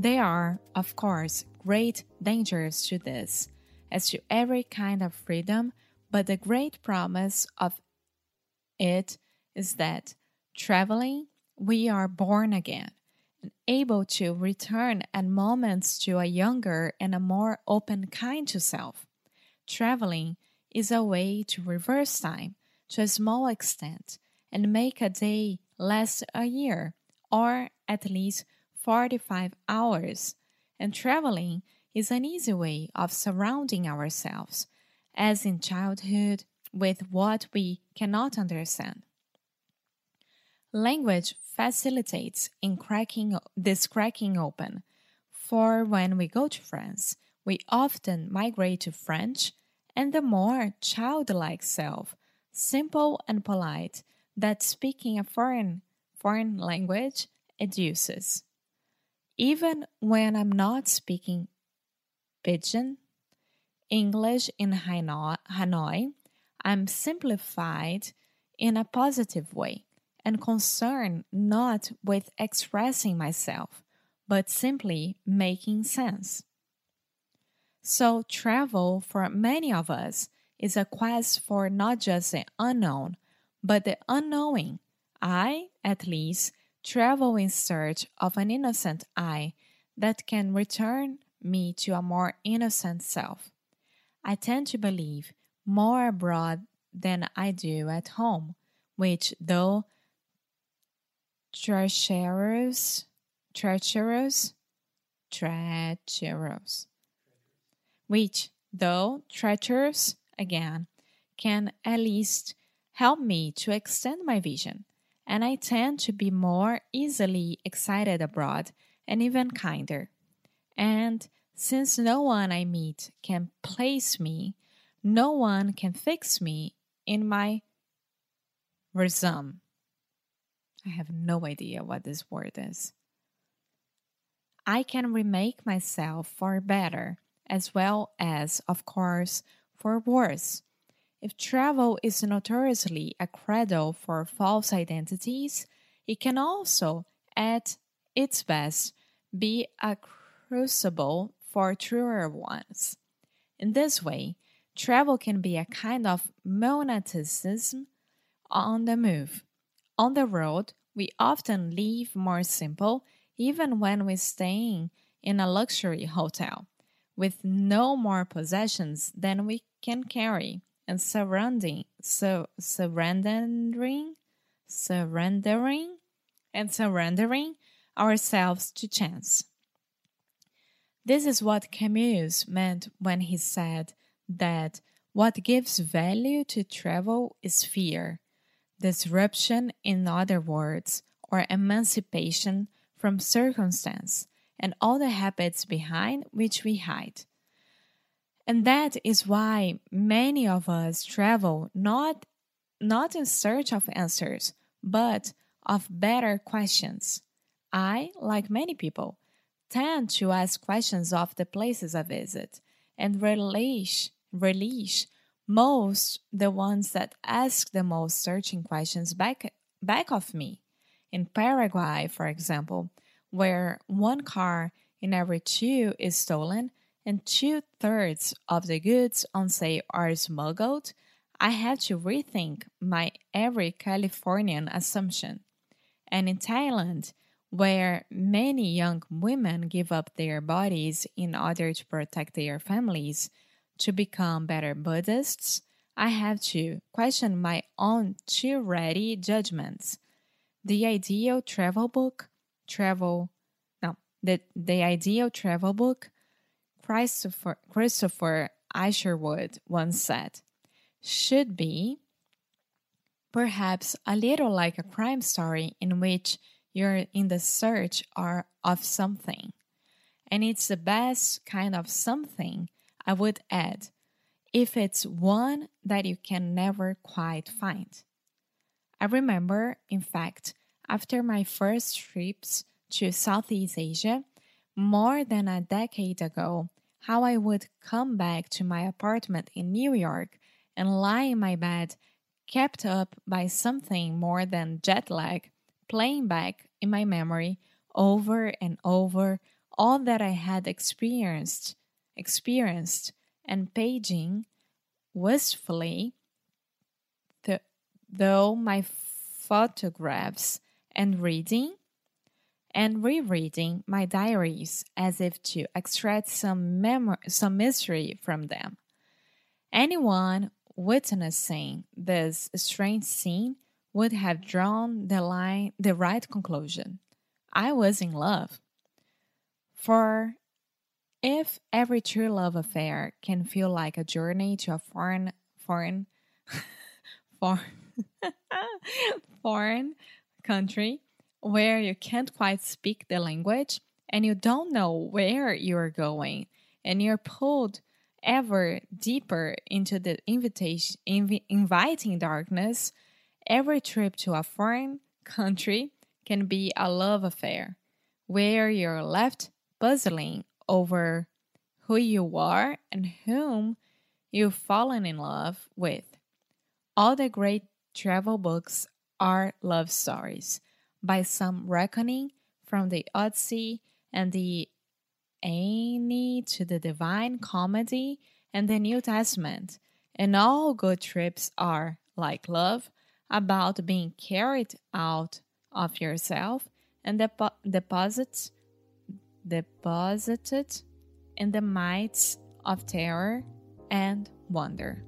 There are, of course, great dangers to this, as to every kind of freedom, but the great promise of it is that traveling, we are born again and able to return at moments to a younger and a more open kind to self. Traveling is a way to reverse time to a small extent and make a day last a year or at least 45 hours. And traveling is an easy way of surrounding ourselves, as in childhood, with what we cannot understand. Language facilitates in cracking this cracking open. For when we go to France, we often migrate to French and the more childlike self, simple and polite, that speaking a foreign foreign language educes. Even when I'm not speaking pidgin, English in Hanoi, I'm simplified in a positive way and concerned not with expressing myself, but simply making sense. So, travel for many of us is a quest for not just the unknown, but the unknowing. I, at least, travel in search of an innocent I that can return me to a more innocent self. I tend to believe more abroad than I do at home, which, though treacherous, treacherous, treacherous, which, though treacherous again, can at least help me to extend my vision, and I tend to be more easily excited abroad and even kinder. And since no one I meet can place me, no one can fix me in my resume. I have no idea what this word is. I can remake myself for better as well as, of course, for worse. If travel is notoriously a cradle for false identities, it can also, at its best, be a crucible for truer ones. In this way, travel can be a kind of monasticism on the move. On the road, we often live more simple, even when we're staying in a luxury hotel with no more possessions than we can carry, and surrounding, so surrendering, surrendering, and surrendering ourselves to chance. This is what Camus meant when he said that what gives value to travel is fear, disruption, in other words, or emancipation from circumstance, and all the habits behind which we hide. And that is why many of us travel not, not in search of answers, but of better questions. I, like many people, tend to ask questions of the places I visit and relish, relish most the ones that ask the most searching questions back, back of me. In Paraguay, for example, where one car in every two is stolen and two thirds of the goods on sale are smuggled, I had to rethink my every Californian assumption. And in Thailand, where many young women give up their bodies in order to protect their families to become better Buddhists, I have to question my own too ready judgments. The ideal travel book travel no the the ideal travel book Christopher Christopher Isherwood once said should be perhaps a little like a crime story in which you're in the search of something and it's the best kind of something I would add if it's one that you can never quite find. I remember, in fact, after my first trips to Southeast Asia, more than a decade ago, how I would come back to my apartment in New York and lie in my bed, kept up by something more than jet lag, playing back in my memory over and over all that I had experienced, experienced, and paging wistfully, th- though my photographs and reading and rereading my diaries as if to extract some mem- some mystery from them. Anyone witnessing this strange scene would have drawn the line the right conclusion. I was in love. For if every true love affair can feel like a journey to a foreign foreign foreign foreign country where you can't quite speak the language and you don't know where you're going and you're pulled ever deeper into the invitation inv- inviting darkness. Every trip to a foreign country can be a love affair where you're left puzzling over who you are and whom you've fallen in love with. All the great travel books are love stories by some reckoning from the Odyssey and the Aeneid to the Divine Comedy and the New Testament. And all good trips are, like love, about being carried out of yourself and depo- deposited in the mites of terror and wonder.